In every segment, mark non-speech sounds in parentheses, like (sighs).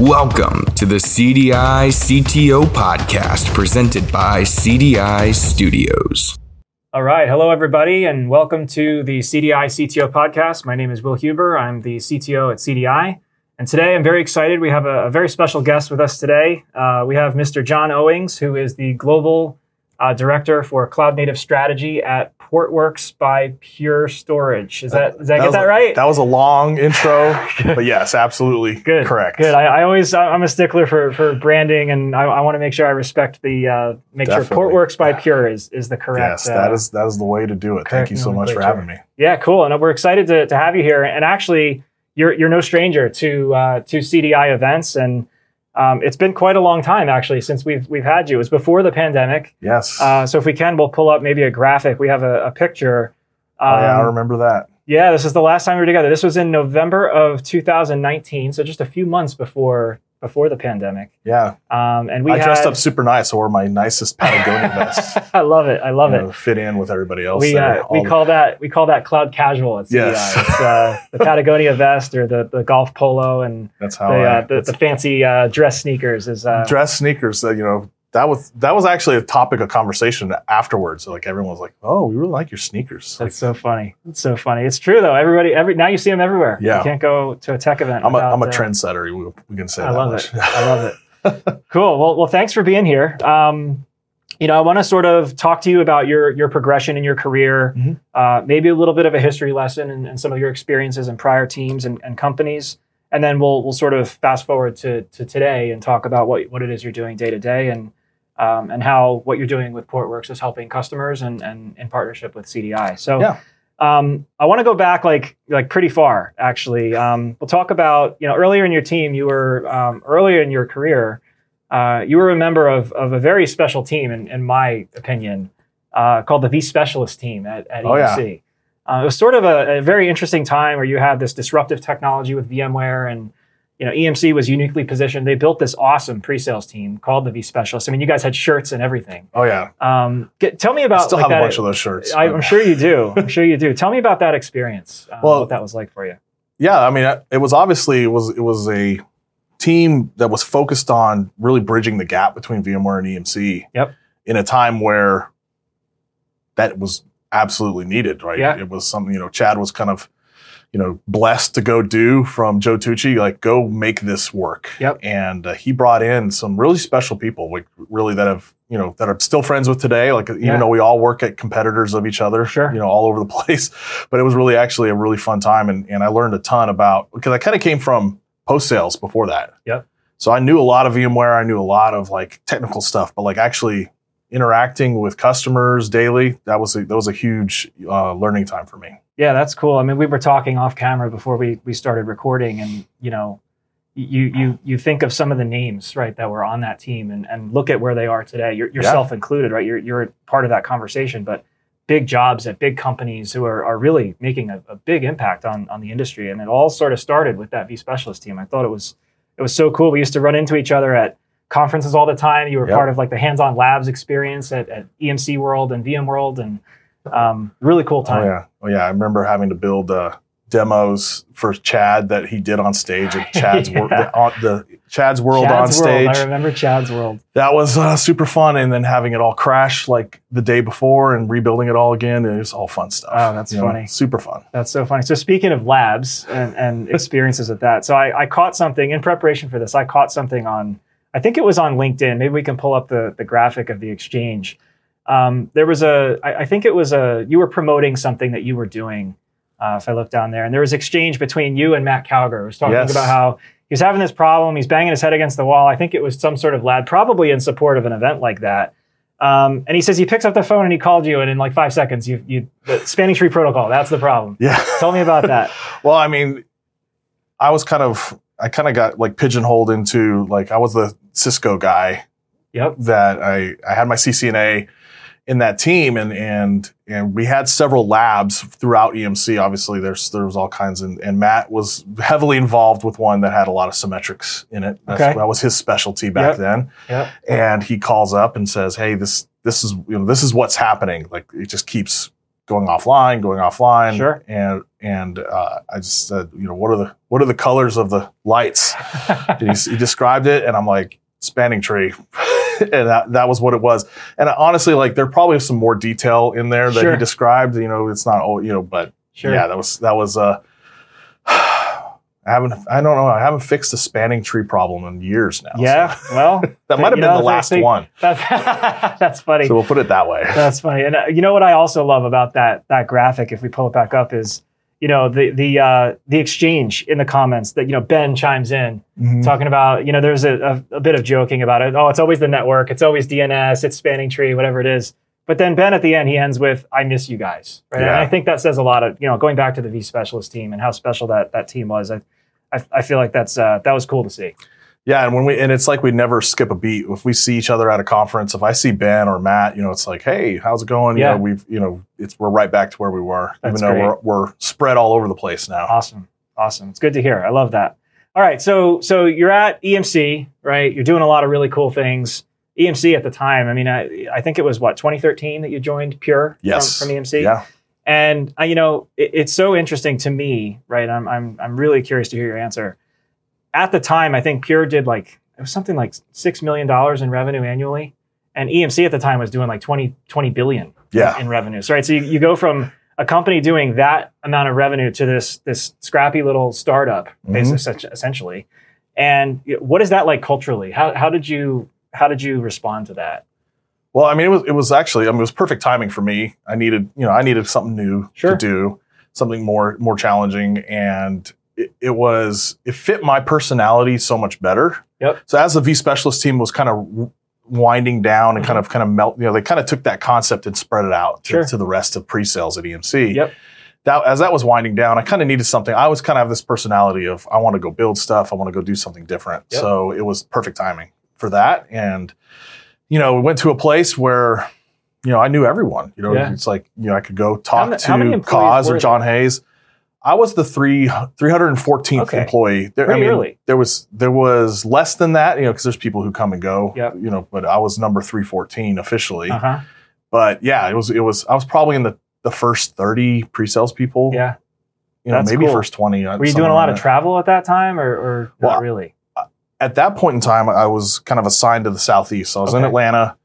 Welcome to the CDI CTO podcast presented by CDI Studios. All right. Hello, everybody, and welcome to the CDI CTO podcast. My name is Will Huber. I'm the CTO at CDI. And today I'm very excited. We have a, a very special guest with us today. Uh, we have Mr. Jon Owings, who is the Global uh, Director for Cloud Native Strategy at Portworx by Pure Storage. Is that, did I get was that a- right? That was a long intro, (laughs) but yes, absolutely Good. correct. Good. I, I always I'm a stickler for, for branding, and I, I want to make sure I respect the uh, make Definitely. sure Portworx by Pure is is the correct. yes, that uh, is that is the way to do it. Thank you so much for having me. Yeah, cool. And we're excited to, to have you here. And actually, you're you're no stranger to uh, to CDI events, and um, it's been quite a long time actually since we've we've had you. It was before the pandemic. Yes. Uh, so if we can, we'll pull up maybe a graphic. We have a, a picture. oh, yeah, I Um, remember that. yeah, this is the last time we were together. This was in November of 2019, so just a few months before before the pandemic. Yeah, Um, and we I dressed up super nice. I wore my nicest Patagonia (laughs) vest. I love it. I love you it. know, fit in with everybody else. we uh, we All- call that we call that cloud casual at CDI. Yes. It's uh, the (laughs) Patagonia vest or the, the golf polo and that's how the, I, uh, the, the fancy uh, dress sneakers is uh, dress sneakers. Uh, you know that was that was actually a topic of conversation afterwards. Like everyone was like, "Oh, we really like your sneakers." Like, that's so funny. It's so funny. It's true though. Everybody every now you see them everywhere. Yeah. You can't go to a tech event. I'm a without, a uh, trendsetter. We, we can say I love much. it. I love it. (laughs) cool. Well, well, thanks for being here. Um, you know, I want to sort of talk to you about your your progression in your career, Mhm. uh, maybe a little bit of a history lesson and, and some of your experiences in prior teams and, and companies, and then we'll we'll sort of fast forward to to today and talk about what what it is you're doing day to day and um, and how what you're doing with Portworx is helping customers and and in partnership with CDI. So. Yeah. Um, I want to go back like like pretty far actually. Um, we'll talk about you know earlier in your team you were um, earlier in your career uh, you were a member of, of a very special team in, in my opinion uh, called the V Specialist team at, at Oh, yeah. EMC. Uh, it was sort of a, a very interesting time where you had this disruptive technology with VMware and you know EMC was uniquely positioned. They built this awesome pre-sales team called the V Specialist. I mean, you guys had shirts and everything. Oh yeah, Um, get, tell me I about still like have that- a bunch of those shirts. I, I'm sure you do. (laughs) I'm sure you do. Tell me about that experience. Uh, Well- what that was like for you. yeah i mean it was obviously it was it was a team that was focused on really bridging the gap between vmware and emc Yep. in a time where that was absolutely needed right Yeah. it was something you know chad was kind of you know blessed to go do from joe tucci like go make this work Yep. and uh, he brought in some really special people like really that have you know that are still friends with today like even Yeah. though we all work at competitors of each other Sure. you know all over the (laughs) place but it was really actually a really fun time and, and i learned a ton about because i kind of came from post sales before that Yep. so i knew a lot of vmware i knew a lot of like technical stuff but like actually interacting with customers daily that was a, that was a huge uh, learning time for me Yeah, that's cool. I mean, we were talking off camera before we, we started recording, and you know, you you you think of some of the names right that were on that team, and, and look at where they are today. You're, yourself included, right? You're you're part of that conversation, but big jobs at big companies who are, are really making a, a big impact on on the industry, and it all sort of started with that V specialist team. I thought it was it was so cool. We used to run into each other at conferences all the time. You were Yep. part of like the hands-on labs experience at, at EMC World and VM World, and um, really cool time. Oh yeah, oh yeah. I remember having to build uh, demos for Chad that he did on stage at Chad's (laughs) Yeah. the, on, the Chad's World Chad's on World. stage. I remember Chad's World. That was uh, super fun, and then having it all crash like the day before and rebuilding it all again. It was all fun stuff. Oh, that's You know, funny. super fun. That's so funny. So speaking of labs and, and (laughs) experiences at that, so I, I caught something in preparation for this. I caught something on, I think it was on LinkedIn. Maybe we can pull up the the graphic of the exchange. Um, there was a, I, I think it was a, you were promoting something that you were doing. Uh, if I look down there, and there was exchange between you and Matt Cowger, who was talking Yes. about how he was having this problem. He's banging his head against the wall. I think it was some sort of lad, probably in support of an event like that. Um, and he says he picks up the phone and he called you, and in like five seconds, you, you, the spanning tree protocol. That's the problem. Yeah. Tell me about that. (laughs) well, I mean, I was kind of, I kind of got like pigeonholed into like I was the Cisco guy Yep. that I I had my CCNA in that team and and and we had several labs throughout EMC. Obviously, there's there was all kinds and, and Matt was heavily involved with one that had a lot of Symmetrix in it. That's, Okay. That was his specialty back Yep. then. Yep. And he calls up and says, "Hey, this this is you know this is what's happening. Like it just keeps going offline, going offline. Sure. And and uh, I just said, you know, what are the what are the colors of the lights? (laughs) and he, he described it, and I'm like, spanning tree. (laughs) (laughs) and that, that was what it was. And honestly, like there probably some more detail in there that Sure. he described. You know, it's not all you know, but Sure. yeah, that was that was uh (sighs) I haven't I don't know, I haven't fixed the spanning tree problem in years now. Yeah. So (laughs) Well, that might have been know, the last think- one. That's, (laughs) that's funny. So we'll put it that way. That's funny. And uh, you know what I also love about that that graphic, if we pull it back up, is you know the the uh, the exchange in the comments that you know Ben chimes in Mhm. talking about you know there's a, a, a bit of joking about it. Oh, it's always the network. It's always DNS. It's spanning tree. Whatever it is. But then Ben at the end he ends with "I miss you guys," right? And I think that says a lot of you know going back to the V specialist team and how special that that team was. I I, I feel like that's uh, that was cool to see. Yeah, and when we and it's like we never skip a beat. If we see each other at a conference, if I see Ben or Matt, you know, it's like, hey, how's it going? Yeah. You know, we've you know, it's we're right back to where we were, That's even though great. we're we're spread all over the place now. Awesome. Awesome. It's good to hear. I love that. All right. So so you're at EMC, right? You're doing a lot of really cool things. EMC at the time, I mean, I, I think it was what 2013 that you joined Pure Yes. from, from EMC. Yeah. And uh, you know, it, it's so interesting to me, right? I'm I'm I'm really curious to hear your answer. At the time, I think Pure did like it was something like six million dollars in revenue annually, and EMC at the time was doing like 20 20 billion Yeah. in revenues, right? So you, you go from a company doing that amount of revenue to this this scrappy little startup, mm-hmm. basically, such- essentially. And what is that like culturally? How how did you how did you respond to that? Well, I mean, it was it was actually I mean, it was perfect timing for me. I needed you know I needed something new Sure. to do, something more more challenging, and it, it was it fit my personality so much better. Yep. So as the V specialist team was kind of winding down and kind of kind of melt, you know, they kind of took that concept and spread it out to, Sure. to the rest of pre-sales at EMC. Yep. That, as that was winding down, I kind of needed something. I always kind of have this personality of I want to go build stuff. I want to go do something different. Yep. So it was perfect timing for that. And you know, we went to a place where, you know, I knew everyone. You know, Yeah. it's like, you know, I could go talk how to employees Cause or John Hayes. I was the three 314th Okay. employee. There, Pretty I mean, early. there was there was less than that, you know, because there's people who come and go. Yep. You know, but I was number 314 officially. Uh huh. But yeah, it was it was I was probably in the the first 30 pre-sales people. Yeah. You know, That's maybe cool. first 20. uh, Were you doing a lot of travel at that time, or, or not Well, really? at that point in time, I was kind of assigned to the southeast. So I was in Atlanta.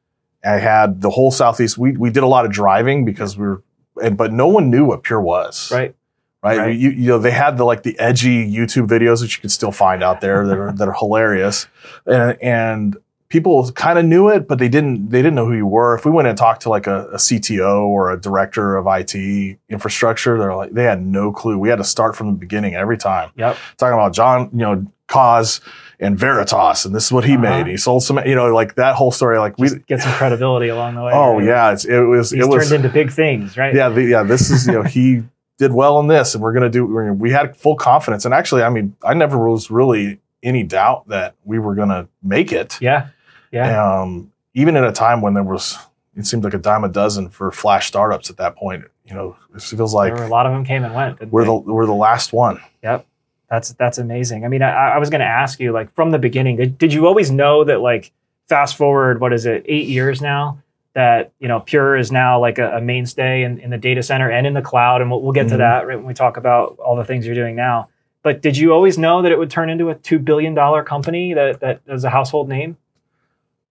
I had the whole southeast. We we did a lot of driving because we were, and but no one knew what Pure was. Right. Right. Right. You, you know they had the like the edgy YouTube videos that you can still find out there that are (laughs) that are hilarious, and and people kind of knew it, but they didn't they didn't know who you were. If we went and talked to like a, a CTO or a director of IT infrastructure, they're like they had no clue. We had to start from the beginning every time Yep. talking about John, you know, Cause and Veritas, and this is what he Uh-huh. made. He sold some, you know, like that whole story. Like we, get some credibility along the way. oh right? yeah, it's, it was, He's it was, turned into big things, right? yeah, the, yeah. This is, you know, he did well in this, and we're gonna do. we're We had full confidence, and actually, I mean, I never was really any doubt that we were gonna make it. Yeah. Yeah. Um, even at a time when there was, it seemed like a dime a dozen for flash startups at that point. You know, it feels like a lot of them came and went. we're they? the we're the last one. Yep, that's that's amazing. I mean, I, I was going to ask you, like, from the beginning, did, did you always know that, like, fast forward, what is it, eight years now, that you know, Pure is now like a, a mainstay in, in the data center and in the cloud, and we'll, we'll get to Mhm. that right when we talk about all the things you're doing now. But did you always know that it would turn into a two billion dollar company that that is a household name?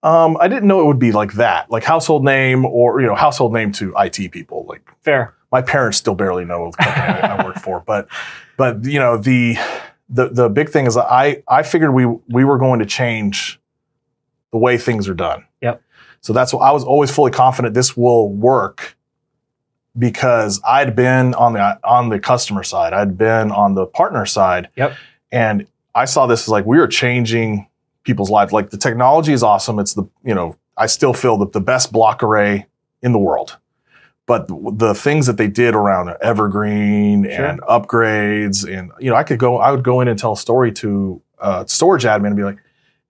Um, I didn't know it would be like that, like household name or you know household name to IT people. Like Fair. my parents still barely know the company I I work for, but but you know the the the big thing is I I figured we we were going to change the way things are done. Yep. So that's what I was always fully confident this will work because I'd been on the on the customer side, I'd been on the partner side. Yep. And I saw this as like we are changing people's lives. Like the technology is awesome. It's the, you know, I still feel that the best block array in the world. But the things that they did around Evergreen Sure. and upgrades, and you know, I could go, I would go in and tell a story to a storage admin and be like,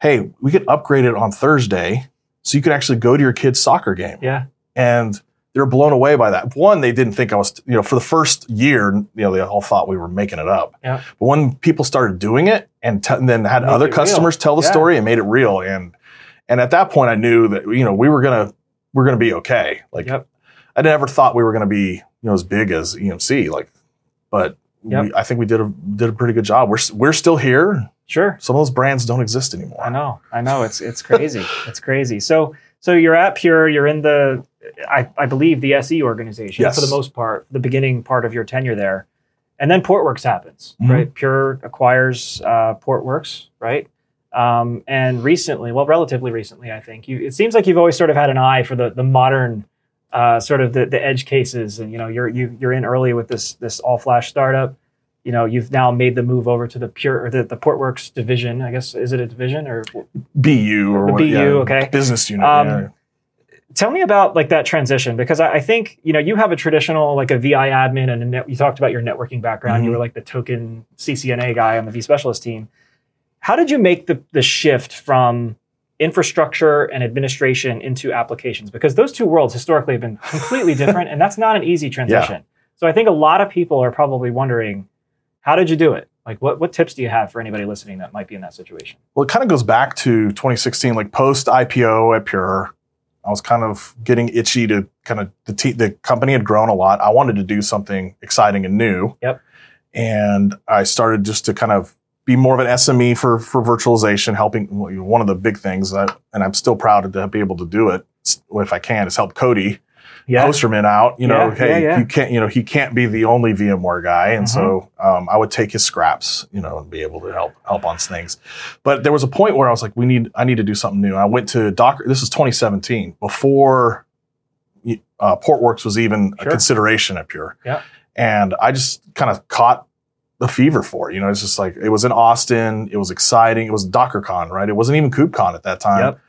"Hey, we could upgrade it on Thursday, so you could actually go to your kid's soccer game." Yeah. and they're blown away by that. One, they didn't think I was, you know, for the first year, you know, they all thought we were making it up. Yeah. But when people started doing it and, t- and then had Make other it real. customers tell the Yeah. story and made it real, and and at that point, I knew that you know we were gonna we're gonna be okay. Like Yep. I never thought we were gonna be you know as big as EMC. Like, but Yep. we, I think we did a did a pretty good job. We're we're still here. Sure. Some of those brands don't exist anymore. I know. I know. It's it's crazy. (laughs) it's crazy. So so you're at Pure. You're in the, I, I believe the SE organization Yes. for the most part, the beginning part of your tenure there, and then Portworx happens. Mhm. Right. Pure acquires uh, Portworx. Right. Um, and recently, well, relatively recently, I think you. It seems like you've always sort of had an eye for the the modern. Uh, sort of the, the edge cases, and you know you're you, you're in early with this this all flash startup. You know you've now made the move over to the pure or the, the Portworx division. I guess is it a division or BU or The what, BU, yeah, okay. business unit. Um, yeah. tell me about like that transition because I, I think you know you have a traditional like a VI admin and a net, you talked about your networking background. You Mhm. were like the token CCNA guy on the V specialist team. How did you make the the shift from infrastructure and administration into applications? Because those two worlds historically have been completely (laughs) different, and that's not an easy transition. So I think a lot of people are probably wondering, how did you do it? Like, what what tips do you have for anybody listening that might be in that situation? Well, it kind of goes back to 2016, like post IPO at Pure. I was kind of getting itchy to kind of the te- the company had grown a lot. I wanted to do something exciting and new. Yep. And I started just to kind of be more of an SME for for virtualization, helping one of the big things that, and I'm still proud to be able to do it if I can is help Cody Yeah, Hosterman out. You know, Yeah, hey, yeah, you can't, you know, he can't be the only VMware guy, and so Mm-hmm. um, I would take his scraps, you know, and be able to help help on things. But there was a point where I was like, we need, I need to do something new. And I went to Docker. This is 2017, before uh, Portworx was even Sure. a consideration at Pure. Yeah. and I just kind of caught the fever for it. You know, it's just like it was in Austin. It was exciting. It was DockerCon, right? It wasn't even KubeCon at that time Yep.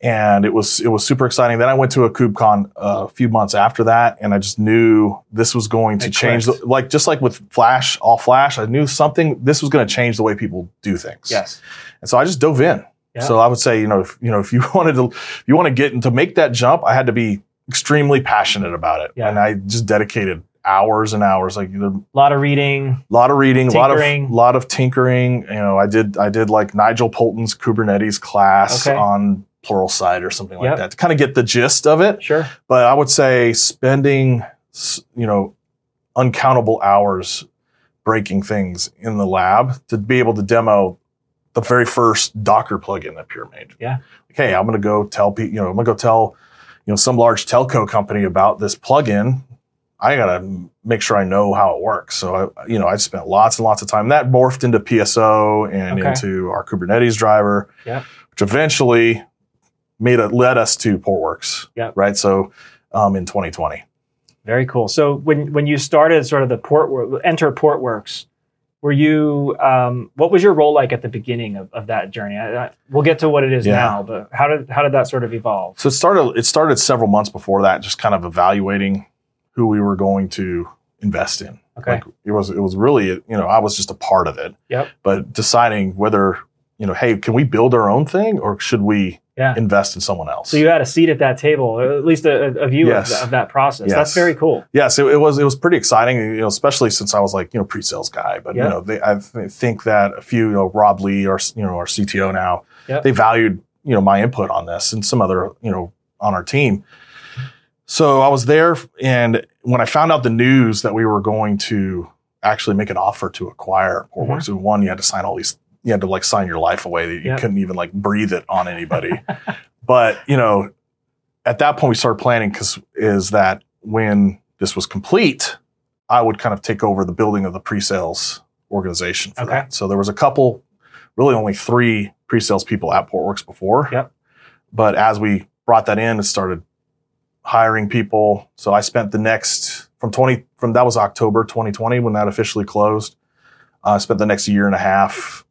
And it was it was super exciting. Then I went to a KubeCon uh, a few months after that, and I just knew this was going to It change. The, like just like with Flash, all Flash, I knew something. This was going to change the way people do things. Yes. and so I just dove in. Yeah. So I would say, you know, if you know, if you (laughs) wanted to, if you want to get and to make that jump, I had to be extremely passionate about it, Yeah. and I just dedicated hours and hours. Like a lot of reading. A lot of reading, a lot of Tinkering. lot of tinkering. You know, I did I did like Nigel Poulton's Kubernetes class Okay. on Pluralsight or something like Yep. that to kind of get the gist of it. Sure. But I would say spending you know uncountable hours breaking things in the lab to be able to demo the very first Docker plugin that Pure made. Yeah. Okay, I'm going to go tell people. You know, I'm going to go tell you know some large telco company about this plugin. I got to make sure I know how it works. So I, you know, I spent lots and lots of time. That morphed into PSO and Okay. into our Kubernetes driver, Yep. which eventually made it led us to Portworx. Yep. Right. So um, in 2020. Very cool. So when when you started sort of the port enter Portworx, were you um, what was your role like at the beginning of, of that journey? I, I, we'll get to what it is Yeah. now, but how did how did that sort of evolve? So it started. It started several months before that, just kind of evaluating who we were going to invest in. Okay. Like it was. It was really. You know, I was just a part of it. Yep. But deciding whether you know, hey, can we build our own thing or should we Yeah. invest in someone else? So you had a seat at that table, or at least a, a view Yes. of, of that process. Yes. That's very cool. yes, it, it was. It was pretty exciting. You know, especially since I was like you know pre-sales guy. But Yeah. you know, they, I th- think that a few, you know, Rob Lee, our you know our CTO now, Yep. they valued you know my input on this and some other you know on our team. So I was there, and when I found out the news that we were going to actually make an offer to acquire Portworx, mm-hmm. and one you had to sign all these, you had to like sign your life away that you Yep. couldn't even like breathe it on anybody. (laughs) but you know, at that point we started planning because is that when this was complete, I would kind of take over the building of the pre-sales organization for Okay. that. So there was a couple, really only three pre-sales people at Portworx before. Yep. But as we brought that in and started hiring people, so I spent the next from 20 from that was October 2020 when that officially closed. Uh, I spent the next year and a half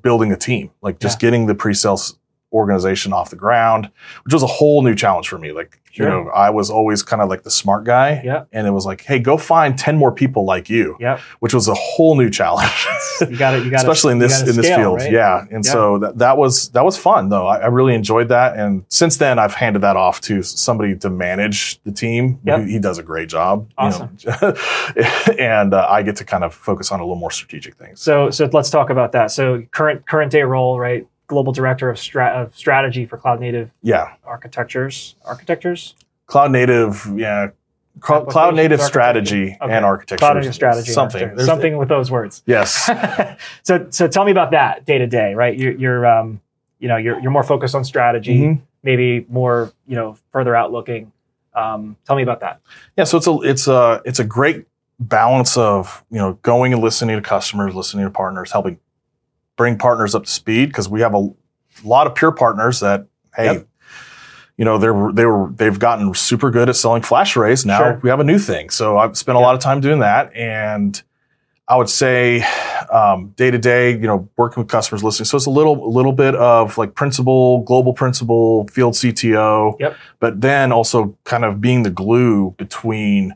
building a team, like just getting the pre-sales organization off the ground, which was a whole new challenge for me. Like, Sure. you know, I was always kind of like the smart guy. Yep. And it was like, hey, go find 10 more people like you, Yep. which was a whole new challenge. You got it. You got it. (laughs) Especially in this in this field. Yeah. And Yeah. so that, that was that was fun though. I, I really enjoyed that. And since then I've handed that off to somebody to manage the team. Yep. He, he does a great job. you Awesome. know. (laughs) and uh, I get to kind of focus on a little more strategic things. So so let's talk about that. So current current day role, right? Global director of, stra- of strategy for cloud native Yeah. architectures. Architectures. Cloud native, yeah, Cloud, cloud native strategy Okay. and architecture. Cloud native strategy. Something. Something with those words. Yes. (laughs) so so tell me about that day to day, right? You're, you're um you know you're you're more focused on strategy, Mhm. maybe more you know further out looking. Um, tell me about that. Yeah, so it's a it's a it's a great balance of you know going and listening to customers, listening to partners, helping bring partners up to speed because we have a lot of pure partners that hey, Yep. you know they're they were they've gotten super good at selling flash arrays. Now Sure. we have a new thing, so I've spent a Yep. lot of time doing that, and I would say um, day to day, you know, working with customers, listening. So it's a little a little bit of like principal, global principal, field CTO, Yep. but then also kind of being the glue between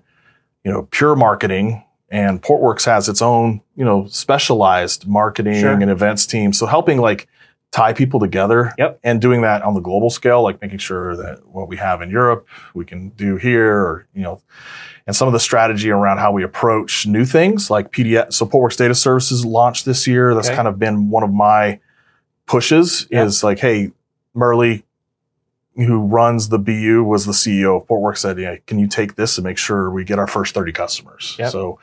you know, pure marketing and Portworx has its own, you know, specialized marketing Sure. and events team. So helping like tie people together Yep. and doing that on the global scale, like making sure that what we have in Europe, we can do here or, you know, and some of the strategy around how we approach new things like PDS. So Portworx Data Services launched this year. That's Okay. kind of been one of my pushes Yep. is like, hey, Murli, who runs the BU, was the CEO of Portworx. Said, "Yeah, can you take this and make sure we get our first thirty customers?" Yep. So,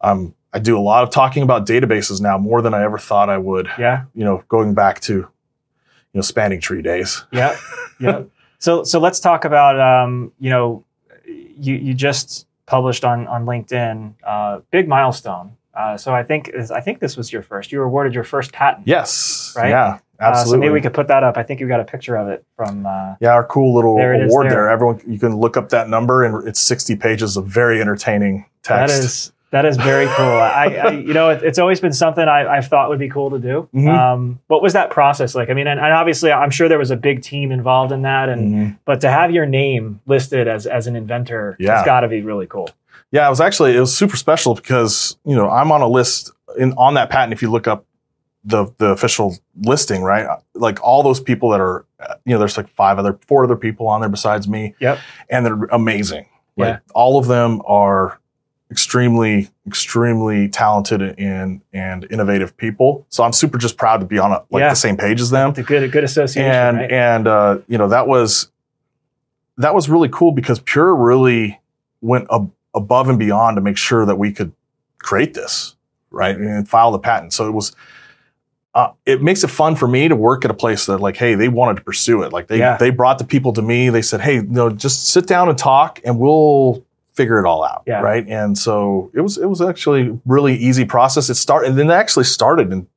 um, I do a lot of talking about databases now, more than I ever thought I would. Yeah, You know, going back to you know spanning tree days. yeah, (laughs) yeah. So so let's talk about um, you know you you just published on on LinkedIn uh, big milestone. Uh, so I think I think this was your first. You were awarded your first patent. Yes, Right? Yeah, Uh, so absolutely. maybe we could put that up. I think you got a picture of it from. Uh, yeah, our cool little There award there. there. Everyone, you can look up that number, and it's sixty pages of very entertaining text. is that is very cool. (laughs) I, I you know it, it's always been something I, I've thought would be cool to do. Mhm. Um, what was that process like? I mean, and, and obviously I'm sure there was a big team involved in that, and Mhm. but to have your name listed as as an inventor, Yeah. it's got to be really cool. Yeah, it was actually it was super special because you know I'm on a list in on that patent. If you look up the the official listing, right, like all those people that are, you know, there's like five other, four other people on there besides me. Yep. and they're amazing. Like Yeah. all of them are extremely, extremely talented and and innovative people. So I'm super just proud to be on a, like Yeah. the same page as them It's a good a good association, and right? and uh, you know that was that was really cool because Pure really went ab- above and beyond to make sure that we could create this right and file the patent. So it was. Uh, it makes it fun for me to work at a place that like, hey, they wanted to pursue it. Like they Yeah. they brought the people to me. They said, hey, no, just sit down and talk, and we'll figure it all out. Yeah. Right. And so it was it was actually a really easy process. It started and then it actually started in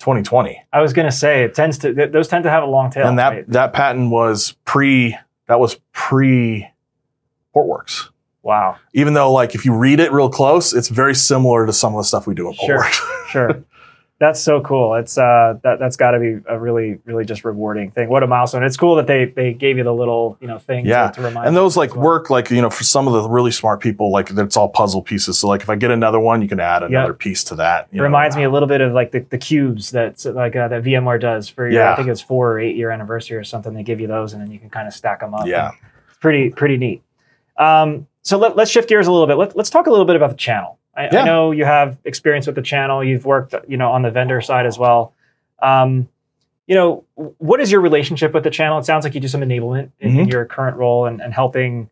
2020 I was gonna say it tends to th- those tend to have a long tail. and that right? that patent was pre that was pre Portworx. Wow, Even though like if you read it real close, it's very similar to some of the stuff we do at Sure. (laughs) Sure. That's so cool. It's uh that that's got to be a really really just rewarding thing. What a milestone! It's cool that they they gave you the little you know thing Yeah. to, to remind. and those like well. work like you know for some of the really smart people like it's all puzzle pieces. So like if I get another one, you can add another piece to that. It reminds me a little bit of like the, the cubes that like uh, that VMware does for your I think it's four or eight year anniversary or something. They give you those and then you can kind of stack them up. Yeah. It's pretty pretty neat. Um, so let, let's shift gears a little bit. Let, let's talk a little bit about the channel. I, I know you have experience with the channel. You've worked you know on the vendor side as well. Um, you know, what is your relationship with the channel? It sounds like you do some enablement in, in Mhm. your current role and, and helping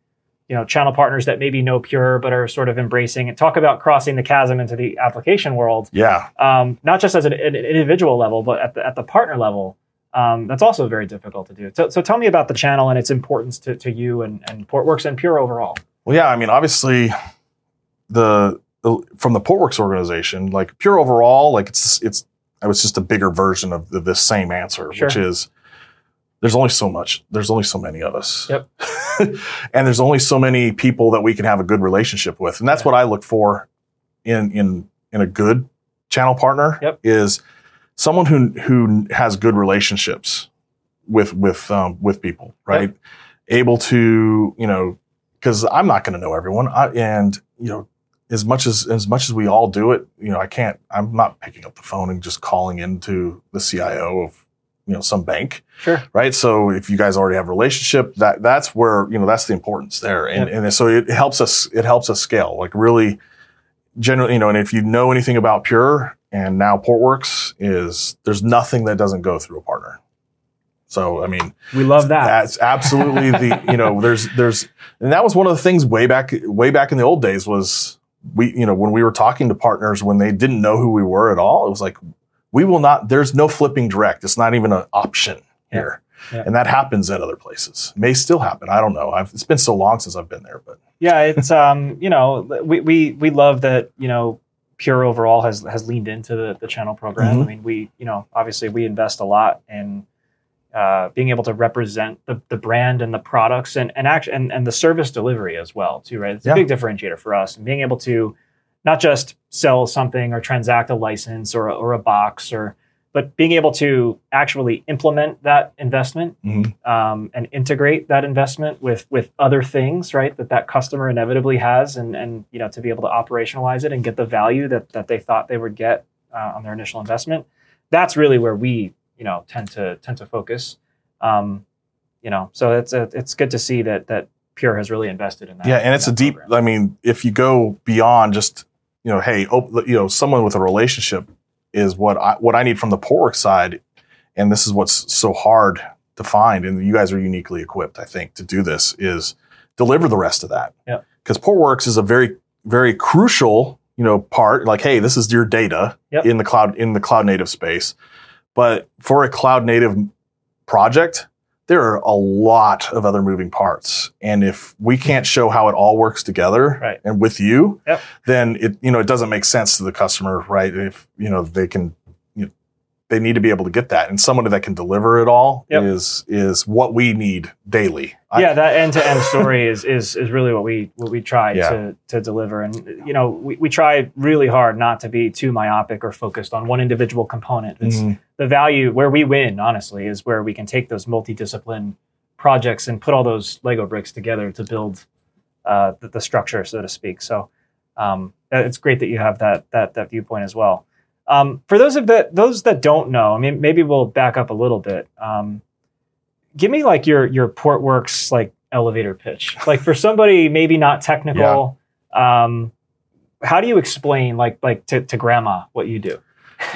you know channel partners that maybe know Pure but are sort of embracing and talk about crossing the chasm into the application world Yeah. um, not just as an, an individual level, but at the, at the partner level. Um, that's also very difficult to do. So, so tell me about the channel and its importance to, to you and, and Portworx and Pure overall. Well, yeah, I mean, obviously, the, the from the Portworx organization, like pure overall, like it's it's it was just a bigger version of the, this same answer, Sure. which is there's only so much, there's only so many of us, Yep. (laughs) and there's only so many people that we can have a good relationship with, and that's Yeah. what I look for in in in a good channel partner. Yep. Is someone who who has good relationships with with um, with people, right? Able to you know because I'm not going to know everyone, I, and you know, as much as as much as we all do it, you know, I can't. I'm not picking up the phone and just calling into the CIO of you know some bank, Sure. right? So if you guys already have a relationship, that that's where you know that's the importance there, and and so it helps us. It helps us scale, like really, generally, you know. And if you know anything about Pure and now Portworx, is there's nothing that doesn't go through a partner. So I mean, we love that. That's absolutely the (laughs) you know there's there's and that was one of the things way back way back in the old days was we you know when we were talking to partners when they didn't know who we were at all it was like we will not there's no flipping direct it's not even an option here Yeah. and that happens at other places may still happen I don't know I've, it's been so long since I've been there but yeah, it's um, you know, we we we love that you know, Pure overall has has leaned into the the channel program. Mhm. I mean, we you know, obviously we invest a lot in uh, being able to represent the, the brand and the products and and act and, and the service delivery as well too, right? It's a big differentiator for us and being able to not just sell something or transact a license or a, or a box or but being able to actually implement that investment Mhm. um, and integrate that investment with with other things, right? That that customer inevitably has, and and you know to be able to operationalize it and get the value that that they thought they would get uh, on their initial investment. That's really where we you know tend to tend to focus. Um, you know, so it's a, it's good to see that that Pure has really invested in that. yeah and it's a deep program. I mean if you go beyond just you know hey op- you know someone with a relationship is what I what I need from the Portworx side and this is what's so hard to find and you guys are uniquely equipped I think to do this is deliver the rest of that Yep. because Portworx is a very very crucial you know part like hey this is your data Yep. in the cloud in the cloud native space but for a cloud native project there are a lot of other moving parts and if we can't show how it all works together Right. and with you Yep. then it you know it doesn't make sense to the customer right if you know they can you know, they need to be able to get that and someone that can deliver it all Yep. is is what we need daily I- yeah, that end to end story is is is really what we what we try Yeah. to to deliver, and you know we, we try really hard not to be too myopic or focused on one individual component. It's Mhm. The value where we win, honestly, is where we can take those multidiscipline projects and put all those Lego bricks together to build uh, the, the structure, so to speak. So um, uh, it's great that you have that that that viewpoint as well. Um, for those of that those that don't know, I mean, maybe we'll back up a little bit. Um, give me like your your Portworx like elevator pitch, like for somebody maybe not technical. Um, how do you explain like like to, to grandma what you do? (laughs)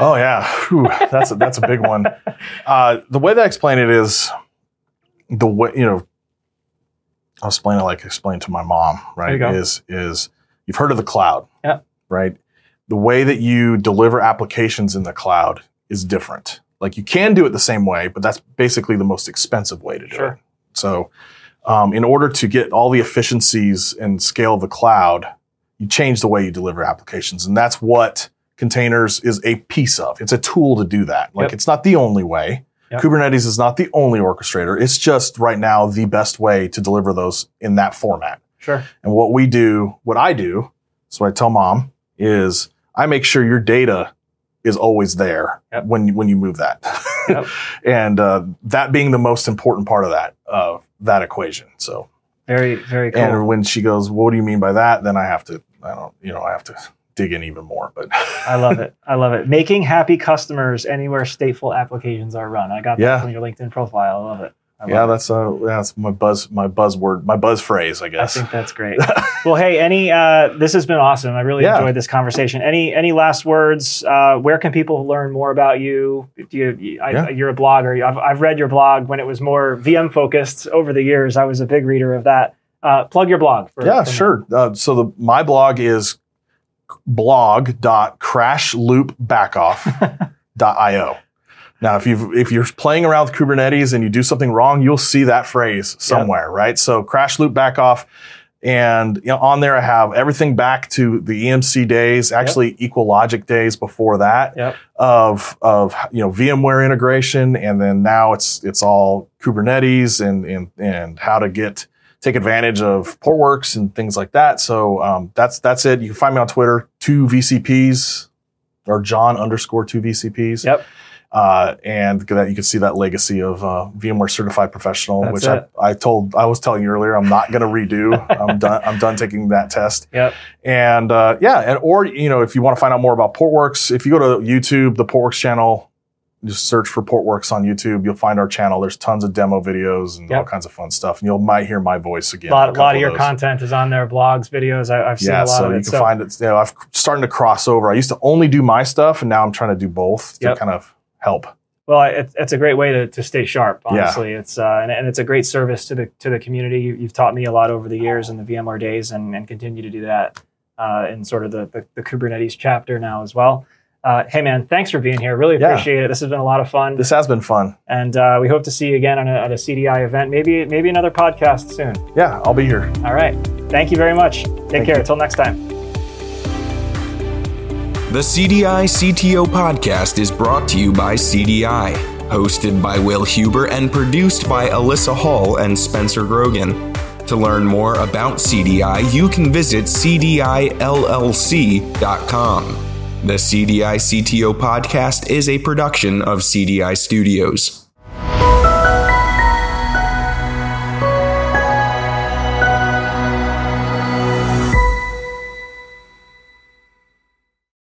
oh yeah. Whew, that's a, that's a big one. Uh, the way that i explain it is the way you know i'll explain it like I explained to my mom right is is you've heard of the cloud Yeah. right? The way that you deliver applications in the cloud is different. Like you can do it the same way but that's basically the most expensive way to do Sure. it so um, in order to get all the efficiencies and scale of the cloud you change the way you deliver applications. And that's what containers is a piece of it's a tool to do that like Yep. it's not the only way Yep. kubernetes is not the only orchestrator it's just right now the best way to deliver those in that format Sure. and what we do what i do so i tell mom is i make sure your data is always there Yep. when you when you move that (laughs) Yep. and uh, that being the most important part of that of that equation so Very very cool. and when she goes, "What do you mean by that?" Then I have to, I don't, you know, I have to dig in even more. But I love it. (laughs) I love it. Making happy customers anywhere stateful applications are run. I got that Yeah. from your LinkedIn profile. I love it. I love yeah, it. that's uh, that's my buzz, my buzzword, my buzz phrase, I guess. I think that's great. (laughs) well, hey, any uh, this has been awesome. I really Yeah. enjoyed this conversation. Any any last words? Uh, where can people learn more about you? Do you, you I, Yeah. You're a blogger. I've, I've read your blog when it was more VM focused. Over the years, I was a big reader of that. Uh, plug your blog. For, yeah, for sure. Uh, so the my blog is blog.crashloopbackoff.io. Now, if you if you're playing around with Kubernetes and you do something wrong, you'll see that phrase somewhere, right? So crash loop back off. And you know, on there I have everything back to the EMC days, actually EqualLogic days before that Yep. of of you know VMware integration, and then now it's it's all Kubernetes and and and how to get take advantage of Portworx and things like that. So um, that's that's it. You can find me on Twitter, two VCPs or John underscore two VCPs. Yep. Uh, and that you can see that legacy of uh, VMware certified professional, That's which. I, I told I was telling you earlier I'm not going to redo. I'm done. I'm done taking that test. (laughs) Yep. And uh, yeah, and or you know if you want to find out more about Portworx, if you go to YouTube, the Portworx channel, just search for Portworx on YouTube, you'll find our channel. There's tons of demo videos and all kinds of fun stuff, and you'll might hear my voice again. A lot, a lot of your content is on there, blogs, videos. I, I've seen Yeah, a lot so of it. you can find it. You know, I've starting to cross over. I used to only do my stuff, and now I'm trying to do both to kind of help. Well, it's, it's a great way to, to stay sharp. Honestly, yeah. it's uh, and, and, it's a great service to the to the community. You, have taught me a lot over the years in the VMware days, and, and continue to do that uh, in sort of the, the, the Kubernetes chapter now as well. Uh, hey man, thanks for being here. Really appreciate yeah. it. This has been a lot of fun. This has been fun, and uh, we hope to see you again a, at a CDI event. Maybe maybe another podcast soon. Yeah, I'll be here. All right. Thank you very much. Take Thank care. Until next time. The CDI CTO podcast is brought to you by CDI, hosted by Will Huber and produced by Alyssa Hall and Spencer Grogan. To learn more about CDI, you can visit cdillc.com. The CDI CTO podcast is a production of CDI Studios.